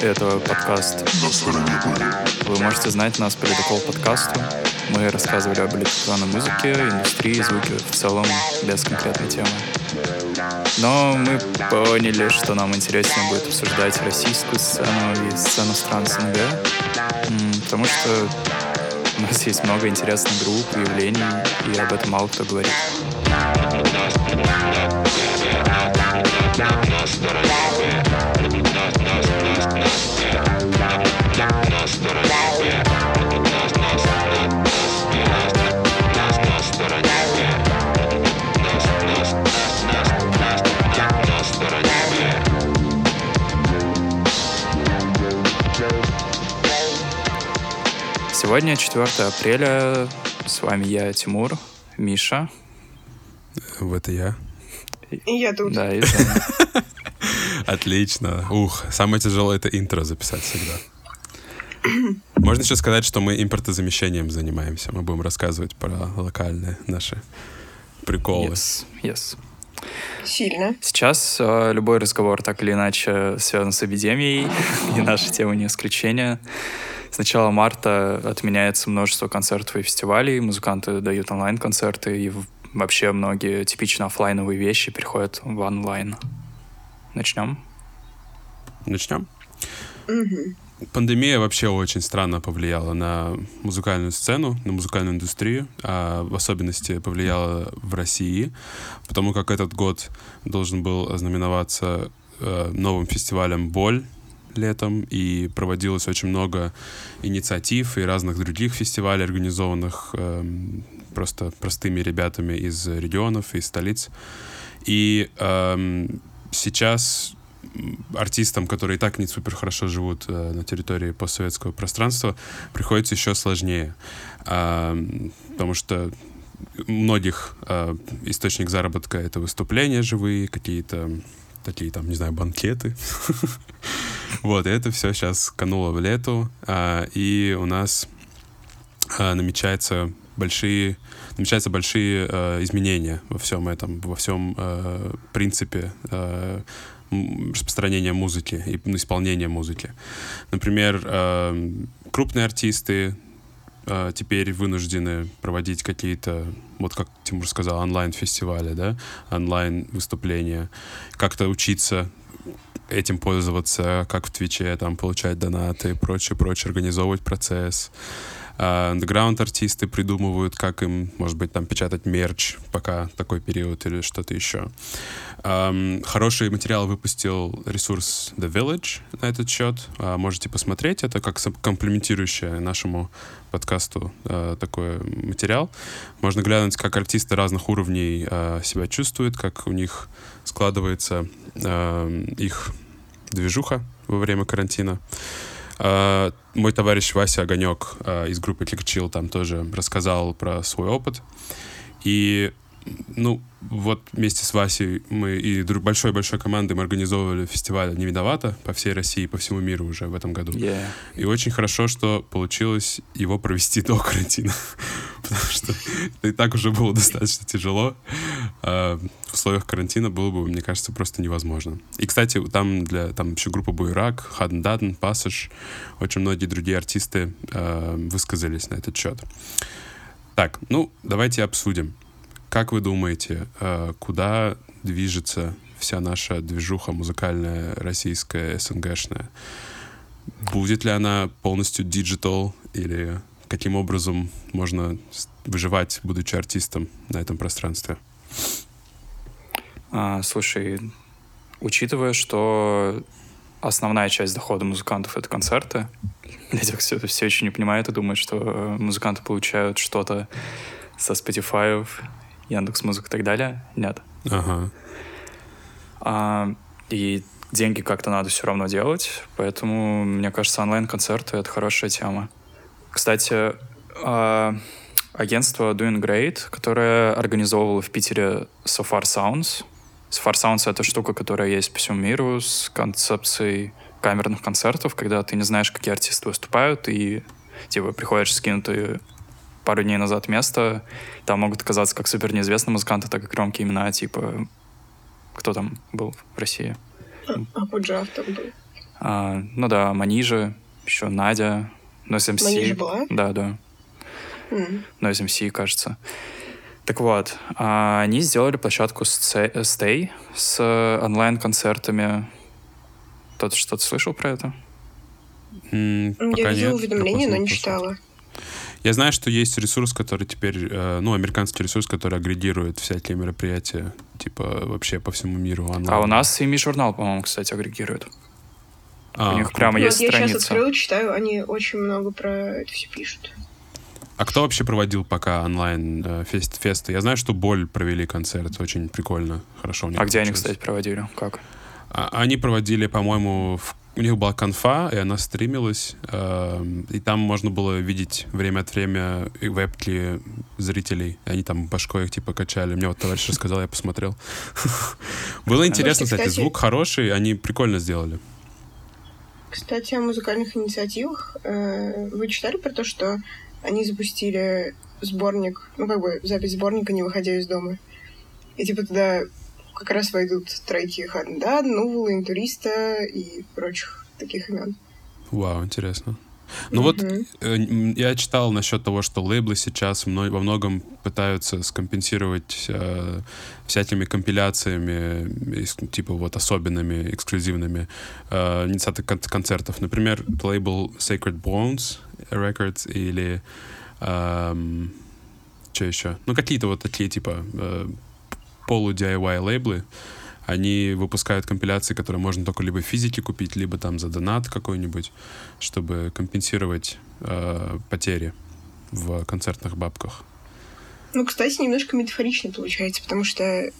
Это подкаст Вы можете знать нас по ледокол подкасту. Мы рассказывали об электронной музыке, индустрии, звуке в целом, без конкретной темы. Но мы поняли, что нам интереснее будет обсуждать российскую сцену и сцену стран СНГ, потому что у нас есть много интересных групп, явлений, и об этом мало кто говорит. Сегодня 4 апреля. С вами я, Тимур, Миша. В это я. И я тут. Да, и Отлично. Ух, самое тяжелое это интро записать всегда. Можно еще сказать, что мы импортозамещением занимаемся. Мы будем рассказывать про локальные наши приколы. Yes, yes. Сильно. Сейчас э, любой разговор так или иначе связан с эпидемией, и наша тема не исключение. С начала марта отменяется множество концертов и фестивалей, музыканты дают онлайн-концерты, и вообще многие типично офлайновые вещи переходят в онлайн. Начнем? Начнем? Угу. Пандемия вообще очень странно повлияла на музыкальную сцену, на музыкальную индустрию, а в особенности повлияла в России, потому как этот год должен был ознаменоваться э, новым фестивалем «Боль», летом, и проводилось очень много инициатив и разных других фестивалей, организованных э, просто простыми ребятами из регионов, из столиц. И э, сейчас артистам, которые и так не супер хорошо живут э, на территории постсоветского пространства, приходится еще сложнее, э, потому что многих э, источник заработка это выступления живые, какие-то такие там, не знаю, банкеты. Вот, это все сейчас кануло в лету, а, и у нас а, намечается большие намечаются большие э, изменения во всем этом, во всем э, принципе э, распространения музыки и исполнения музыки. Например, э, крупные артисты э, теперь вынуждены проводить какие-то, вот как Тимур сказал, онлайн-фестивали, да, онлайн-выступления, как-то учиться этим пользоваться, как в Твиче, там, получать донаты и прочее, прочее, организовывать процесс. Андеграунд артисты придумывают, как им, может быть, там печатать мерч, пока такой период или что-то еще. Um, хороший материал выпустил ресурс The Village на этот счет. Uh, можете посмотреть. Это как комплементирующее нашему подкасту uh, такой материал. Можно глянуть, как артисты разных уровней uh, себя чувствуют, как у них складывается их движуха во время карантина. Uh, мой товарищ Вася Огонек uh, из группы Chill там тоже рассказал про свой опыт. И ну, вот вместе с Васей мы и большой-большой командой мы организовывали фестиваль «Не виновата» по всей России, по всему миру уже в этом году. Yeah. И очень хорошо, что получилось его провести до карантина. Потому что и так уже было достаточно тяжело. А в условиях карантина было бы, мне кажется, просто невозможно. И, кстати, там для там еще группа Буйрак, Хаден Даден, Пассаж, очень многие другие артисты э, высказались на этот счет. Так, ну, давайте обсудим. Как вы думаете, э, куда движется вся наша движуха музыкальная, российская, СНГшная? Будет ли она полностью digital или каким образом можно выживать, будучи артистом на этом пространстве? А, слушай, учитывая, что основная часть дохода музыкантов — это концерты, для тех, кто все еще не понимает и думает, что музыканты получают что-то со Spotify Яндекс Музыка и так далее. Нет. Ага. А, и деньги как-то надо все равно делать, поэтому, мне кажется, онлайн-концерты — это хорошая тема. Кстати, а, агентство Doing Great, которое организовывало в Питере So Far Sounds. So Far Sounds — это штука, которая есть по всему миру с концепцией камерных концертов, когда ты не знаешь, какие артисты выступают, и типа приходишь скинутые пару дней назад место. Там могут оказаться как супер неизвестные музыканты, так и громкие имена, типа... Кто там был в России? Акуджав там был. А, ну да, Манижа, еще Надя, Noise MC. Манижа была? Да, да. М. Noise MC, кажется. Так вот, а, они сделали площадку Stay с онлайн-концертами. Кто-то что-то слышал про это? М, Я пока видела уведомления, я но не читала. Я знаю, что есть ресурс, который теперь, э, ну, американский ресурс, который агрегирует всякие мероприятия, типа, вообще по всему миру онлайн. А у нас ими журнал, по-моему, кстати, агрегирует. А, у них прямо Ну, есть вот я сейчас страница. открыла, читаю, они очень много про это все пишут. А кто вообще проводил пока онлайн э, фест, фесты? Я знаю, что Боль провели концерт, очень прикольно, хорошо у них А где они, кстати, проводили? Как? А- Они проводили, по-моему, в- у них была конфа, и она стримилась, эм, и там можно было видеть время от времени вебки зрителей. Они там башкой их типа качали. Мне вот товарищ рассказал, я посмотрел. Было интересно, кстати- звук хороший, они прикольно сделали. Кстати, о музыкальных инициативах. Э, Вы читали про то, что они запустили сборник, ну, как бы запись сборника «Не выходя из дома». И типа туда как раз войдут треки Ханда, Нувула, Интуриста и прочих таких имен. Вау, интересно. Ну вот э, я читал насчет того, что лейблы сейчас во многом пытаются скомпенсировать э, всякими компиляциями, типа вот особенными, эксклюзивными э, инициаторы кон- концертов. Например, лейбл Sacred Bones Records или что еще? Ну какие-то вот такие типа э, полу-DIY лейблы, они выпускают компиляции, которые можно только либо в физике купить, либо там за донат какой-нибудь, чтобы компенсировать э, потери в концертных бабках. Ну, кстати, немножко метафорично получается, потому что, э,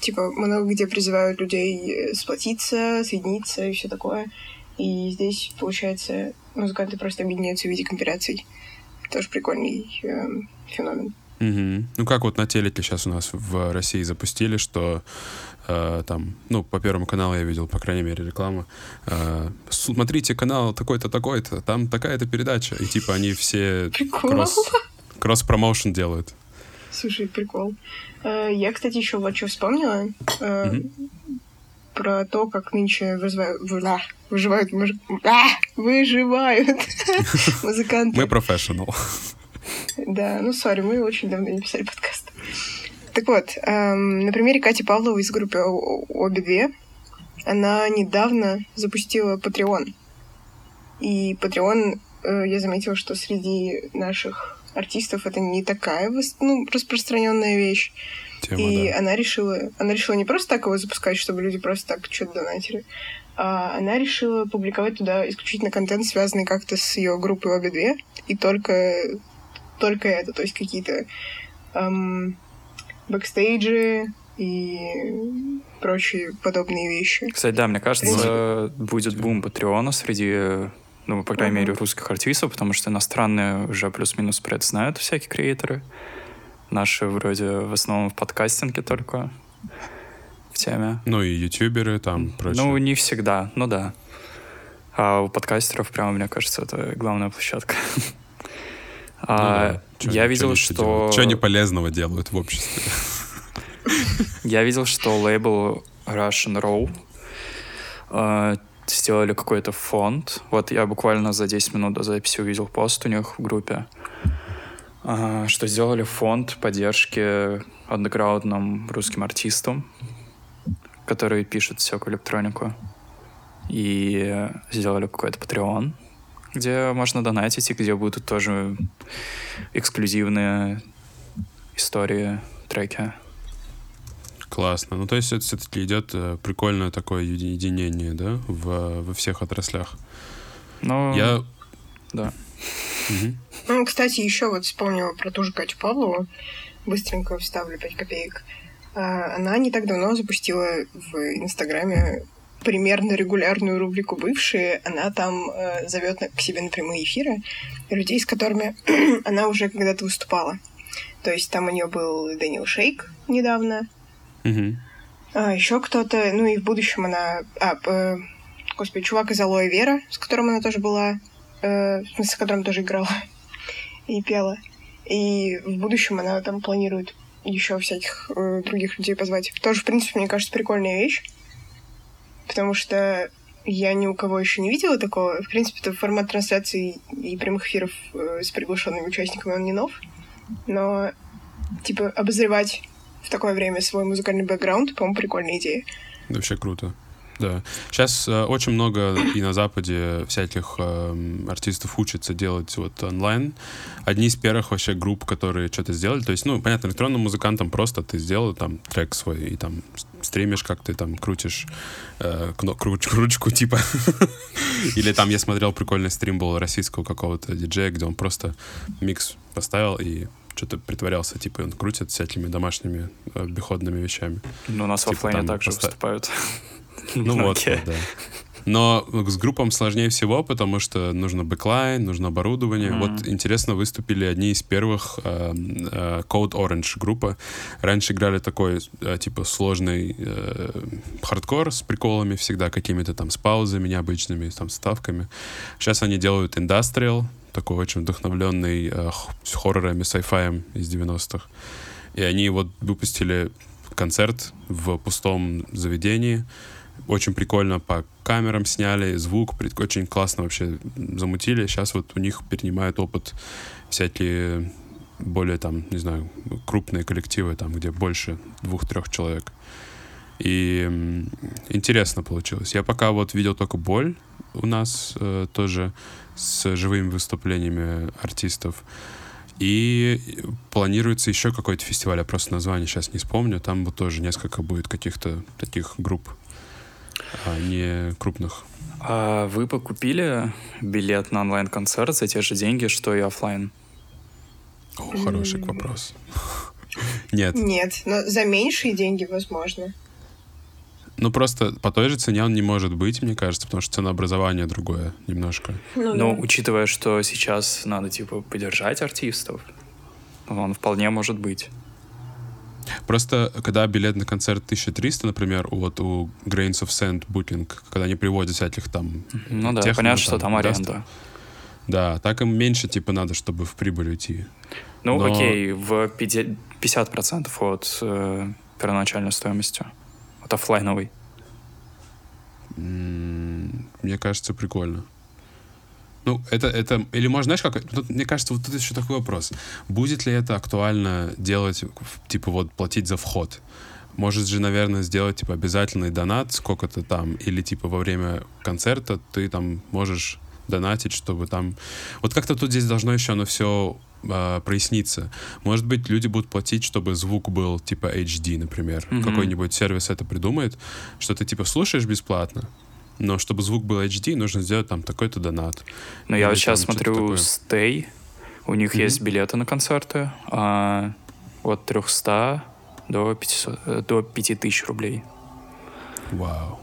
типа, много где призывают людей э, сплотиться, соединиться и все такое. И здесь, получается, музыканты просто объединяются в виде компиляций. Тоже прикольный эм, феномен. Мгм. Ну, как вот на телеке сейчас у нас в России запустили, что э, там, ну, по Первому каналу я видел, по крайней мере, рекламу. э, смотрите канал такой-то, такой-то, там такая-то передача. И типа они все Прикол. кросс, кросс-промоушен делают. Слушай, прикол. Э, Я, кстати, еще вот что вспомнила. э, Мгм. Про то, как нынче выживают, а, выживают, а, выживают музыканты. Мы профессионал. Да, ну, сори, мы очень давно не писали подкаст. Так вот, эм, на примере Кати Павловой из группы «О- «Обе две» она недавно запустила Patreon. И Patreon, э, я заметила, что среди наших артистов это не такая ну, распространенная вещь. Тема, и да. она решила, она решила не просто так его запускать, чтобы люди просто так что-то донатили, а она решила публиковать туда исключительно контент, связанный как-то с ее группой обе две, и только, только это, то есть какие-то эм, бэкстейджи и прочие подобные вещи. Кстати, да, мне кажется, будет бум Патреона среди, ну, по крайней Мгм. мере, русских артистов, потому что иностранные уже плюс-минус про это знают всякие креаторы. Наши вроде в основном в подкастинге только в теме. Ну и ютуберы там прочее. Ну, не всегда, ну да. А у подкастеров прямо, мне кажется, это главная площадка. Ну А, да. Чё я видел, что... Чё они полезного делают в обществе? Я видел, что лейбл Russian Row э, сделали какой-то фонд. Вот я буквально за 10 минут до записи увидел пост у них в группе, а, что сделали фонд поддержки андеграундным русским артистам, которые пишут всякую электронику. И сделали какой-то Patreon, где можно донатить, и где будут тоже эксклюзивные истории, треки. Классно. Ну, то есть это все-таки идет э, прикольное такое еди- единение, да, в, во всех отраслях. Ну, Я... да. Мгм. Ну, кстати, еще вот вспомнила про ту же Катю Павлову. Быстренько вставлю 5 копеек. А, Она не так давно запустила в Инстаграме примерно регулярную рубрику «Бывшие». Она там э, зовет к себе на прямые эфиры людей, с которыми она уже когда-то выступала. То есть там у нее был Дэниел Шейк недавно, а, еще кто-то, ну и в будущем она... А, э, господи, чувак из Алоэ Вера, с которым она тоже была, э, с которым тоже играла и пела. И в будущем она там планирует еще всяких э, других людей позвать. Тоже, в принципе, мне кажется, прикольная вещь. Потому что я ни у кого еще не видела такого. В принципе, это формат трансляции и прямых эфиров э, с приглашенными участниками, он не нов. Но, типа, обозревать в такое время свой музыкальный бэкграунд, по-моему, прикольная идея. Вообще круто. Да. Сейчас э, очень много и на Западе всяких э, артистов учатся делать вот онлайн. Одни из первых вообще групп, которые что-то сделали. То есть, ну, понятно, электронным музыкантам просто ты сделал там трек свой и там стримишь, как ты там крутишь э, круч, ручку типа. Или там я смотрел прикольный стрим был российского какого-то диджея, где он просто микс поставил и что-то притворялся, типа он крутит всякими домашними э, обиходными вещами. Ну, у нас типа, в оффлайне также поста... выступают. Ну вот, okay. да. Но с группам сложнее всего, потому что нужно backline, нужно оборудование. Mm-hmm. Вот интересно, выступили одни из первых э, э, Code Orange группа. Раньше играли такой э, типа сложный э, хардкор с приколами всегда, какими-то там с паузами необычными, там ставками. Сейчас они делают индастриал, такой очень вдохновленный э, хоррорами, sci-fi из 90-х. И они вот выпустили концерт в пустом заведении, очень прикольно по камерам сняли, звук очень классно вообще замутили. Сейчас вот у них перенимают опыт всякие более там, не знаю, крупные коллективы, там, где больше двух-трех человек. И интересно получилось. Я пока вот видел только боль у нас э, тоже с живыми выступлениями артистов. И планируется еще какой-то фестиваль, я просто название сейчас не вспомню. Там вот тоже несколько будет каких-то таких групп а не крупных. А вы бы купили билет на онлайн-концерт за те же деньги, что и офлайн? О, хороший mm. вопрос. Нет. Нет, но за меньшие деньги возможно. Ну, просто по той же цене он не может быть, мне кажется, потому что ценообразование другое немножко. Ну, ну да. учитывая, что сейчас надо, типа, поддержать артистов, он вполне может быть. Просто, когда билет на концерт 1300, например, вот у Grains of Sand Booking, когда они приводят всяких там... Ну да, техно, понятно, там, что там аренда. Да, так им меньше, типа, надо, чтобы в прибыль уйти. Ну, Но... окей, в 50% от э, первоначальной стоимости, от офлайновой. Мне кажется, прикольно. Ну, это, это, или можно, знаешь, как, тут, мне кажется, вот тут еще такой вопрос. Будет ли это актуально делать, типа, вот, платить за вход? Может же, наверное, сделать, типа, обязательный донат, сколько-то там, или, типа, во время концерта ты там можешь донатить, чтобы там... Вот как-то тут здесь должно еще оно все э, проясниться. Может быть, люди будут платить, чтобы звук был типа HD, например. Mm-hmm. Какой-нибудь сервис это придумает, что ты типа слушаешь бесплатно, но чтобы звук был HD, нужно сделать там такой-то донат. Ну, я вот сейчас смотрю Stay, у них mm-hmm. есть билеты на концерты а, от 300 до 500, э, до 5000 рублей. Вау.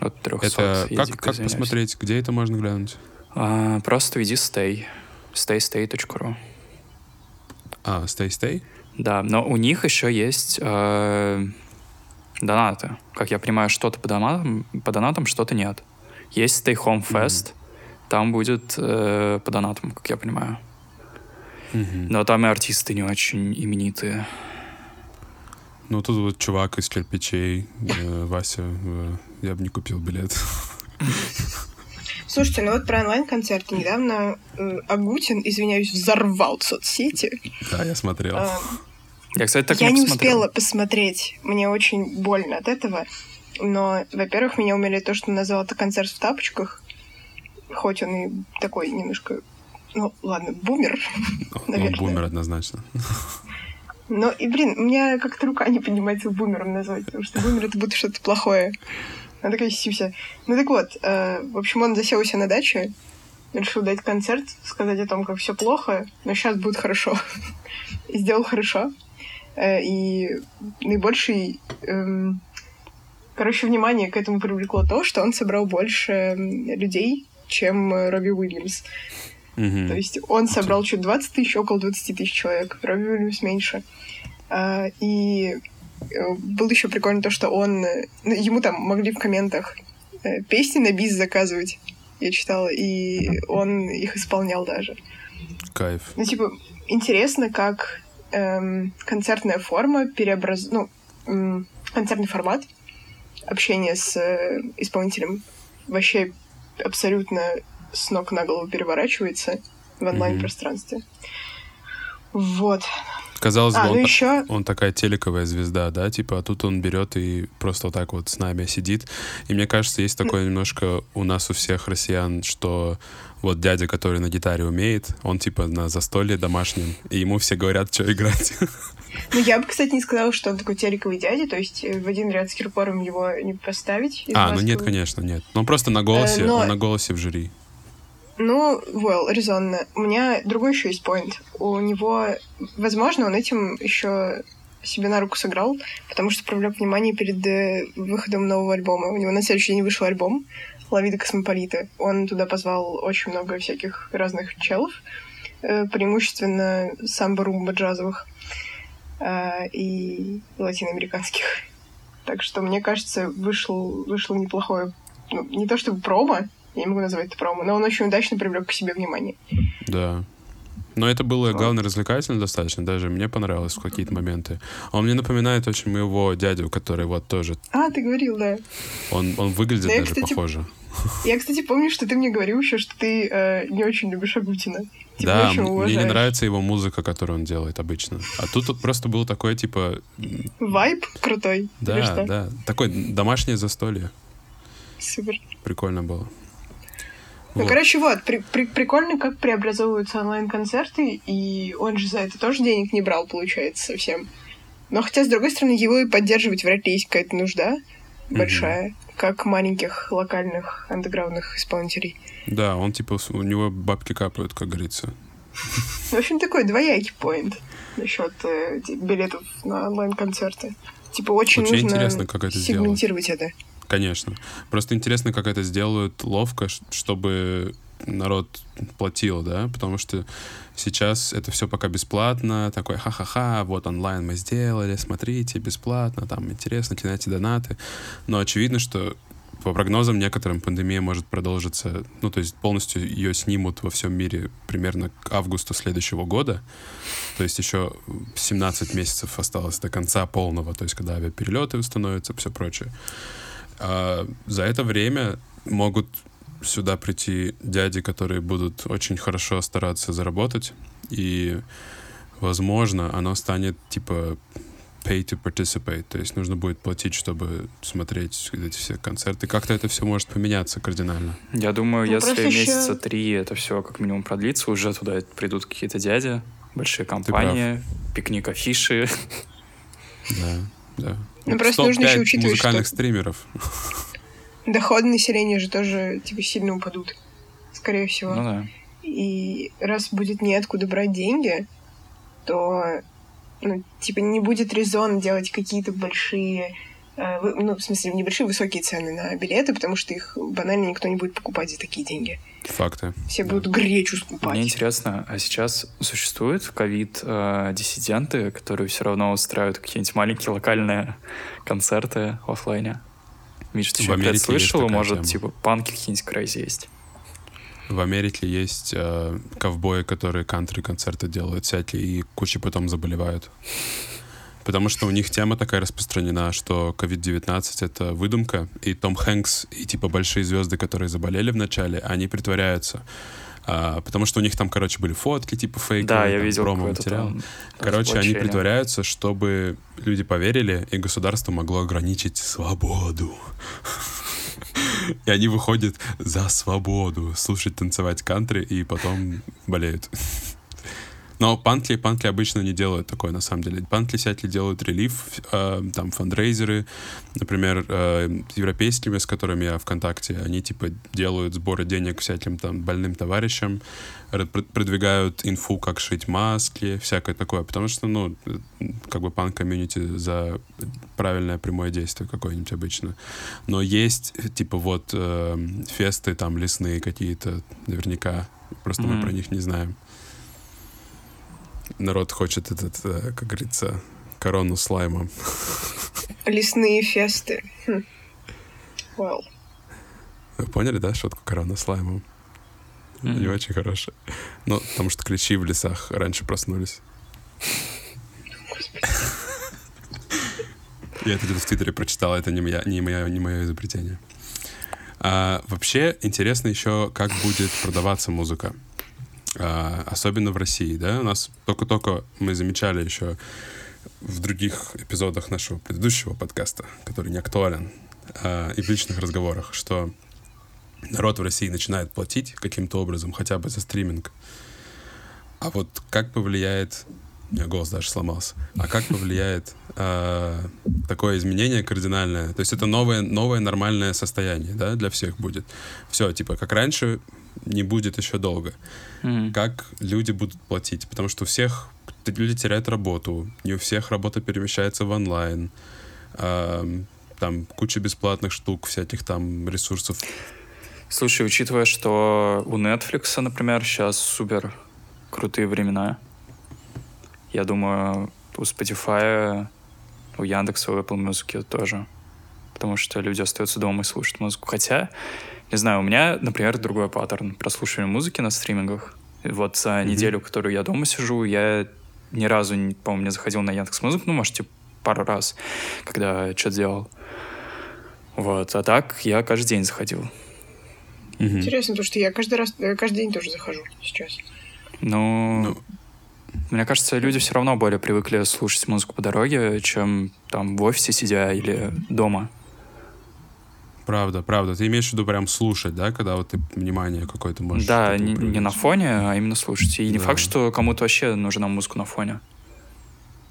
От 300. Это как, как посмотреть, где это можно глянуть? А, просто веди Stay. staystay.ru А, Stay Stay? Да, но у них еще есть э, донаты. Как я понимаю, что-то по донатам, по донатам что-то нет. Есть Stay Home Fest, mm-hmm. там будет э, по донатам, как я понимаю. Mm-hmm. Но там и артисты не очень именитые. Ну, тут вот чувак из кирпичей, э, Вася, э, я бы не купил билет. Слушайте, ну вот про онлайн-концерты недавно э, Агутин, извиняюсь, взорвал соцсети. Да, я смотрел. А, я, кстати, так Я не, не успела посмотреть. Мне очень больно от этого. Но, во-первых, меня умели то, что назвал это концерт в тапочках. Хоть он и такой немножко... Ну, ладно, бумер, наверное. Он бумер однозначно. Но, и, блин, у меня как-то рука не поднимается бумером назвать, потому что бумер — это будто что-то плохое. Она такая сися. Ну так вот, э, в общем, он засел у себя на даче, решил дать концерт, сказать о том, как все плохо, но сейчас будет хорошо. и сделал хорошо. Э, и наибольший... Эм, короче, внимание к этому привлекло то, что он собрал больше людей, чем Робби Уильямс. Mm-hmm. То есть он собрал чуть 20 тысяч, около 20 тысяч человек. Робби Уильямс меньше. А, и э, было еще прикольно то, что он... Ну, ему там могли в комментах э, песни на бис заказывать, я читала, и он их исполнял даже. Кайф. Ну, типа, интересно, как эм, концертная форма переобраз... ну, эм, концертный формат общения с э, исполнителем вообще абсолютно с ног на голову переворачивается в онлайн-пространстве. Вот. Казалось А, бы, ну он, еще он такая телековая звезда, да, типа, а тут он берет и просто вот так вот с нами сидит. И мне кажется, есть такое немножко у нас у всех россиян, что вот дядя, который на гитаре умеет, он типа на застолье домашнем, и ему все говорят, что играть. Ну, я бы, кстати, не сказала, что он такой телековый дядя, то есть э, в один ряд с Киркором его не поставить. А, ну нет, конечно, нет. Ну просто на голосе, Э, но- он на голосе в жюри. Ну, well, резонно. У меня другой еще есть поинт. У него, возможно, он этим еще себе на руку сыграл, потому что привлек внимание перед э, выходом нового альбома. У него на следующий день вышел альбом «Лавида Космополита». Он туда позвал очень много всяких разных челов, э, преимущественно самбо-румба джазовых э, и латиноамериканских. Так что, мне кажется, вышел, вышло неплохое, ну, не то чтобы промо, я не могу назвать это промо, но он очень удачно привлек к себе внимание. Да. Но это было, главное, развлекательно достаточно. Даже мне понравилось в какие-то моменты. Он мне напоминает очень моего дядю, который вот тоже... А, ты говорил, да. Он, он выглядит Да, я, даже кстати, похоже. Я, кстати, помню, что ты мне говорил еще, что ты э, не очень любишь Агутина. Типа, да, мне не нравится его музыка, которую он делает обычно. А тут вот просто был такой, типа... Вайб крутой. Да, да. Такое домашнее застолье. Супер. Прикольно было. Ну, Вот. короче, вот, при- при- прикольно, как преобразовываются онлайн-концерты, и он же за это тоже денег не брал, получается, совсем. Но хотя, с другой стороны, его и поддерживать вряд ли есть какая-то нужда большая, как маленьких локальных андеграундных исполнителей. Да, он типа, у него бабки капают, как говорится. В общем, такой двоякий поинт насчет э, билетов на онлайн-концерты. Типа, очень, Очень нужно интересно, как это сделать. сегментировать это. Конечно. Просто интересно, как это сделают ловко, чтобы народ платил, да, потому что сейчас это все пока бесплатно, такой ха-ха-ха, вот онлайн мы сделали, смотрите, бесплатно, там интересно, кинайте донаты. Но очевидно, что по прогнозам некоторым пандемия может продолжиться, ну, то есть полностью ее снимут во всем мире примерно к августу следующего года. То есть еще 17 месяцев осталось до конца полного, то есть когда авиаперелеты установятся, все прочее. А за это время могут сюда прийти дяди, которые будут очень хорошо стараться заработать, и, возможно, оно станет типа pay to participate, то есть нужно будет платить, чтобы смотреть эти все концерты. Как-то это все может поменяться кардинально. Я думаю, Ну, если месяца три это все как минимум продлится, уже туда придут какие-то дяди, большие компании, пикник афиши. Да, да. Ну, просто нужно еще учитывать, музыкальных что- стримеров. Доходы населения же тоже, типа, сильно упадут. Скорее всего. Ну да. И раз будет неоткуда брать деньги, то, ну, типа, не будет резон делать какие-то большие, ну, в смысле, небольшие высокие цены на билеты, потому что их банально никто не будет покупать за такие деньги. Факты. Все будут гречу скупать. Мне интересно, а сейчас существуют ковид-диссиденты, которые все равно устраивают какие-нибудь маленькие локальные концерты в оффлайне? Миш, ты В что, Америке опять слышал? есть такая Может, тема. типа, панки какие-нибудь crazy есть? В Америке есть э, ковбои, которые кантри-концерты делают всякие, и куча потом заболевают. Потому что у них тема такая распространена, что COVID-19 — это выдумка, и Том Хэнкс и типа большие звезды, которые заболели в начале, они притворяются. А, потому что у них там, короче, были фотки типа фейковые, Да, я там, видел промо-материал. Короче, они притворяются, чтобы люди поверили, и государство могло ограничить свободу. И они выходят за свободу, слушать, танцевать кантри, и потом болеют. Но пантли, пантли обычно не делают такое, на самом деле. Пантли всякие делают релиф, э, там, фандрейзеры. Например, э, европейскими, с которыми я в контакте, они, типа, делают сборы денег всяким там больным товарищам, продвигают инфу, как шить маски, всякое такое. Потому что, ну, как бы панк-комьюнити за правильное прямое действие какое-нибудь обычно. Но есть, типа, вот э, фесты там лесные какие-то, наверняка. Просто мы Мгм. про них не знаем. Народ хочет этот, э, как говорится, корону слайма. Лесные фесты. Хм. Well. Вы поняли, да, шутку корона слаймом? Мгм. Не очень хорошая. Ну, потому что ключи в лесах раньше проснулись. Я это где-то в Твиттере прочитал, это не, моя, не, моя, не мое изобретение. А, вообще интересно еще, как будет продаваться музыка. А, особенно в России, да? У нас только-только мы замечали еще в других эпизодах нашего предыдущего подкаста, который не актуален, а, и в личных разговорах, что народ в России начинает платить каким-то образом, хотя бы за стриминг. А вот как повлияет... У меня голос даже сломался. А как повлияет э, такое изменение кардинальное? То есть это новое, новое нормальное состояние, да, для всех будет. Все, типа, как раньше, не будет еще долго. Мгм. Как люди будут платить? Потому что у всех люди теряют работу, не у всех работа перемещается в онлайн. Ам, там куча бесплатных штук, всяких там ресурсов. Слушай, учитывая, что у Netflix, например, сейчас супер крутые времена, я думаю, у Spotify, у Яндекса, у Apple Music тоже. Потому что люди остаются дома и слушают музыку. Хотя, не знаю, у меня, например, другой паттерн прослушивания музыки на стримингах. И вот за Мгм. неделю, которую я дома сижу, я ни разу, по-моему, не заходил на Яндекс Музыку, ну, может, типа, пару раз, когда что-то делал. Вот, а так я каждый день заходил. Интересно, потому что я каждый раз, каждый день тоже захожу сейчас. Ну, Ну. Мне кажется, люди все равно более привыкли слушать музыку по дороге, чем там в офисе сидя или дома. Правда, правда. Ты имеешь в виду прям слушать, да, когда вот ты внимание какое-то можешь... да, не, не на фоне, а именно слушать. И не Да. факт, что кому-то вообще нужна музыка на фоне.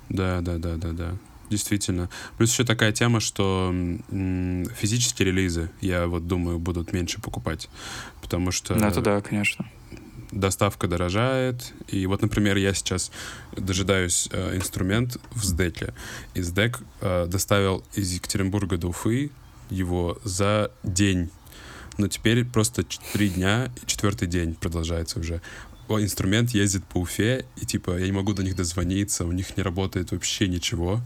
Да, да, да, да, да. Действительно. Плюс еще такая тема, что м, физические релизы, я вот думаю, будут меньше покупать. Потому что Ну, это да, конечно. Доставка дорожает. И вот, например, я сейчас дожидаюсь э, инструмент в СДЭКе. И СДЭК э, доставил из Екатеринбурга до Уфы его за день. Но теперь просто три дня, и четвертый день продолжается уже. О, инструмент ездит по Уфе, и типа я не могу до них дозвониться, у них не работает вообще ничего.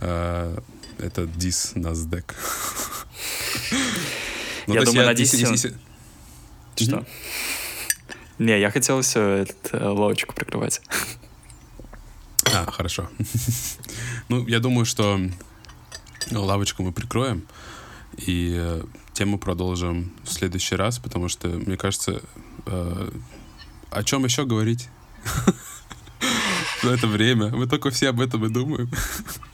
Э, это дис на СДЭК. Ну, Я думаю, на дисе- Что? Не, я хотел все этот, э, лавочку прикрывать. А, хорошо. Ну, я думаю, что лавочку мы прикроем, и э, тему продолжим в следующий раз, потому что, мне кажется, э, о чем еще говорить в это время? Мы только все об этом и думаем.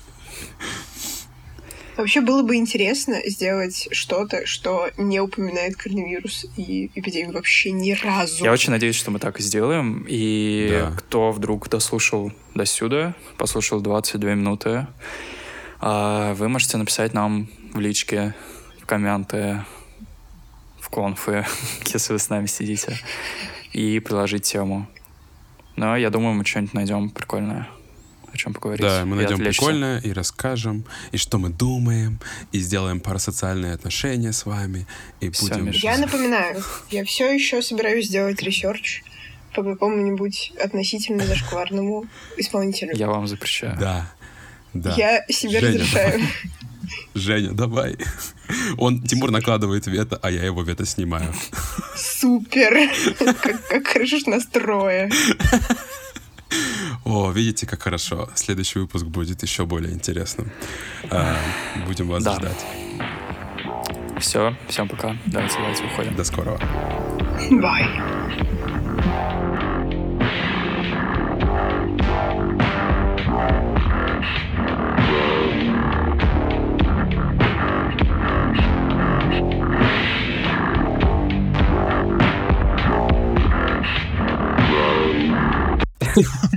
Вообще было бы интересно сделать что-то, что не упоминает коронавирус и эпидемию вообще ни разу. Я очень надеюсь, что мы так и сделаем. И Да. кто вдруг дослушал до сюда, послушал 22 минуты, а, вы можете написать нам в личке, в комменты, в конфы, если вы с нами сидите, и приложить тему. Но я думаю, мы что-нибудь найдем прикольное, чем поговорить. Да, мы найдем отвлечься. прикольное и расскажем, и что мы думаем, и сделаем парасоциальные отношения с вами, и Всё, будем... Миша. Я напоминаю, я все еще собираюсь сделать research по какому-нибудь относительно зашкварному исполнителю. Я вам запрещаю. Да, да. Я себе Женя, разрешаю. Женя, давай. Он, Тимур накладывает вето, а я его вето снимаю. Супер! Как, как хорошо ж настроя. О, видите, как хорошо. Следующий выпуск будет еще более интересным. А, будем вас Да. ждать. Все, всем пока. Давайте, давайте уходим. До скорого. Бай.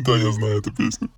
Да, я знаю эту песню.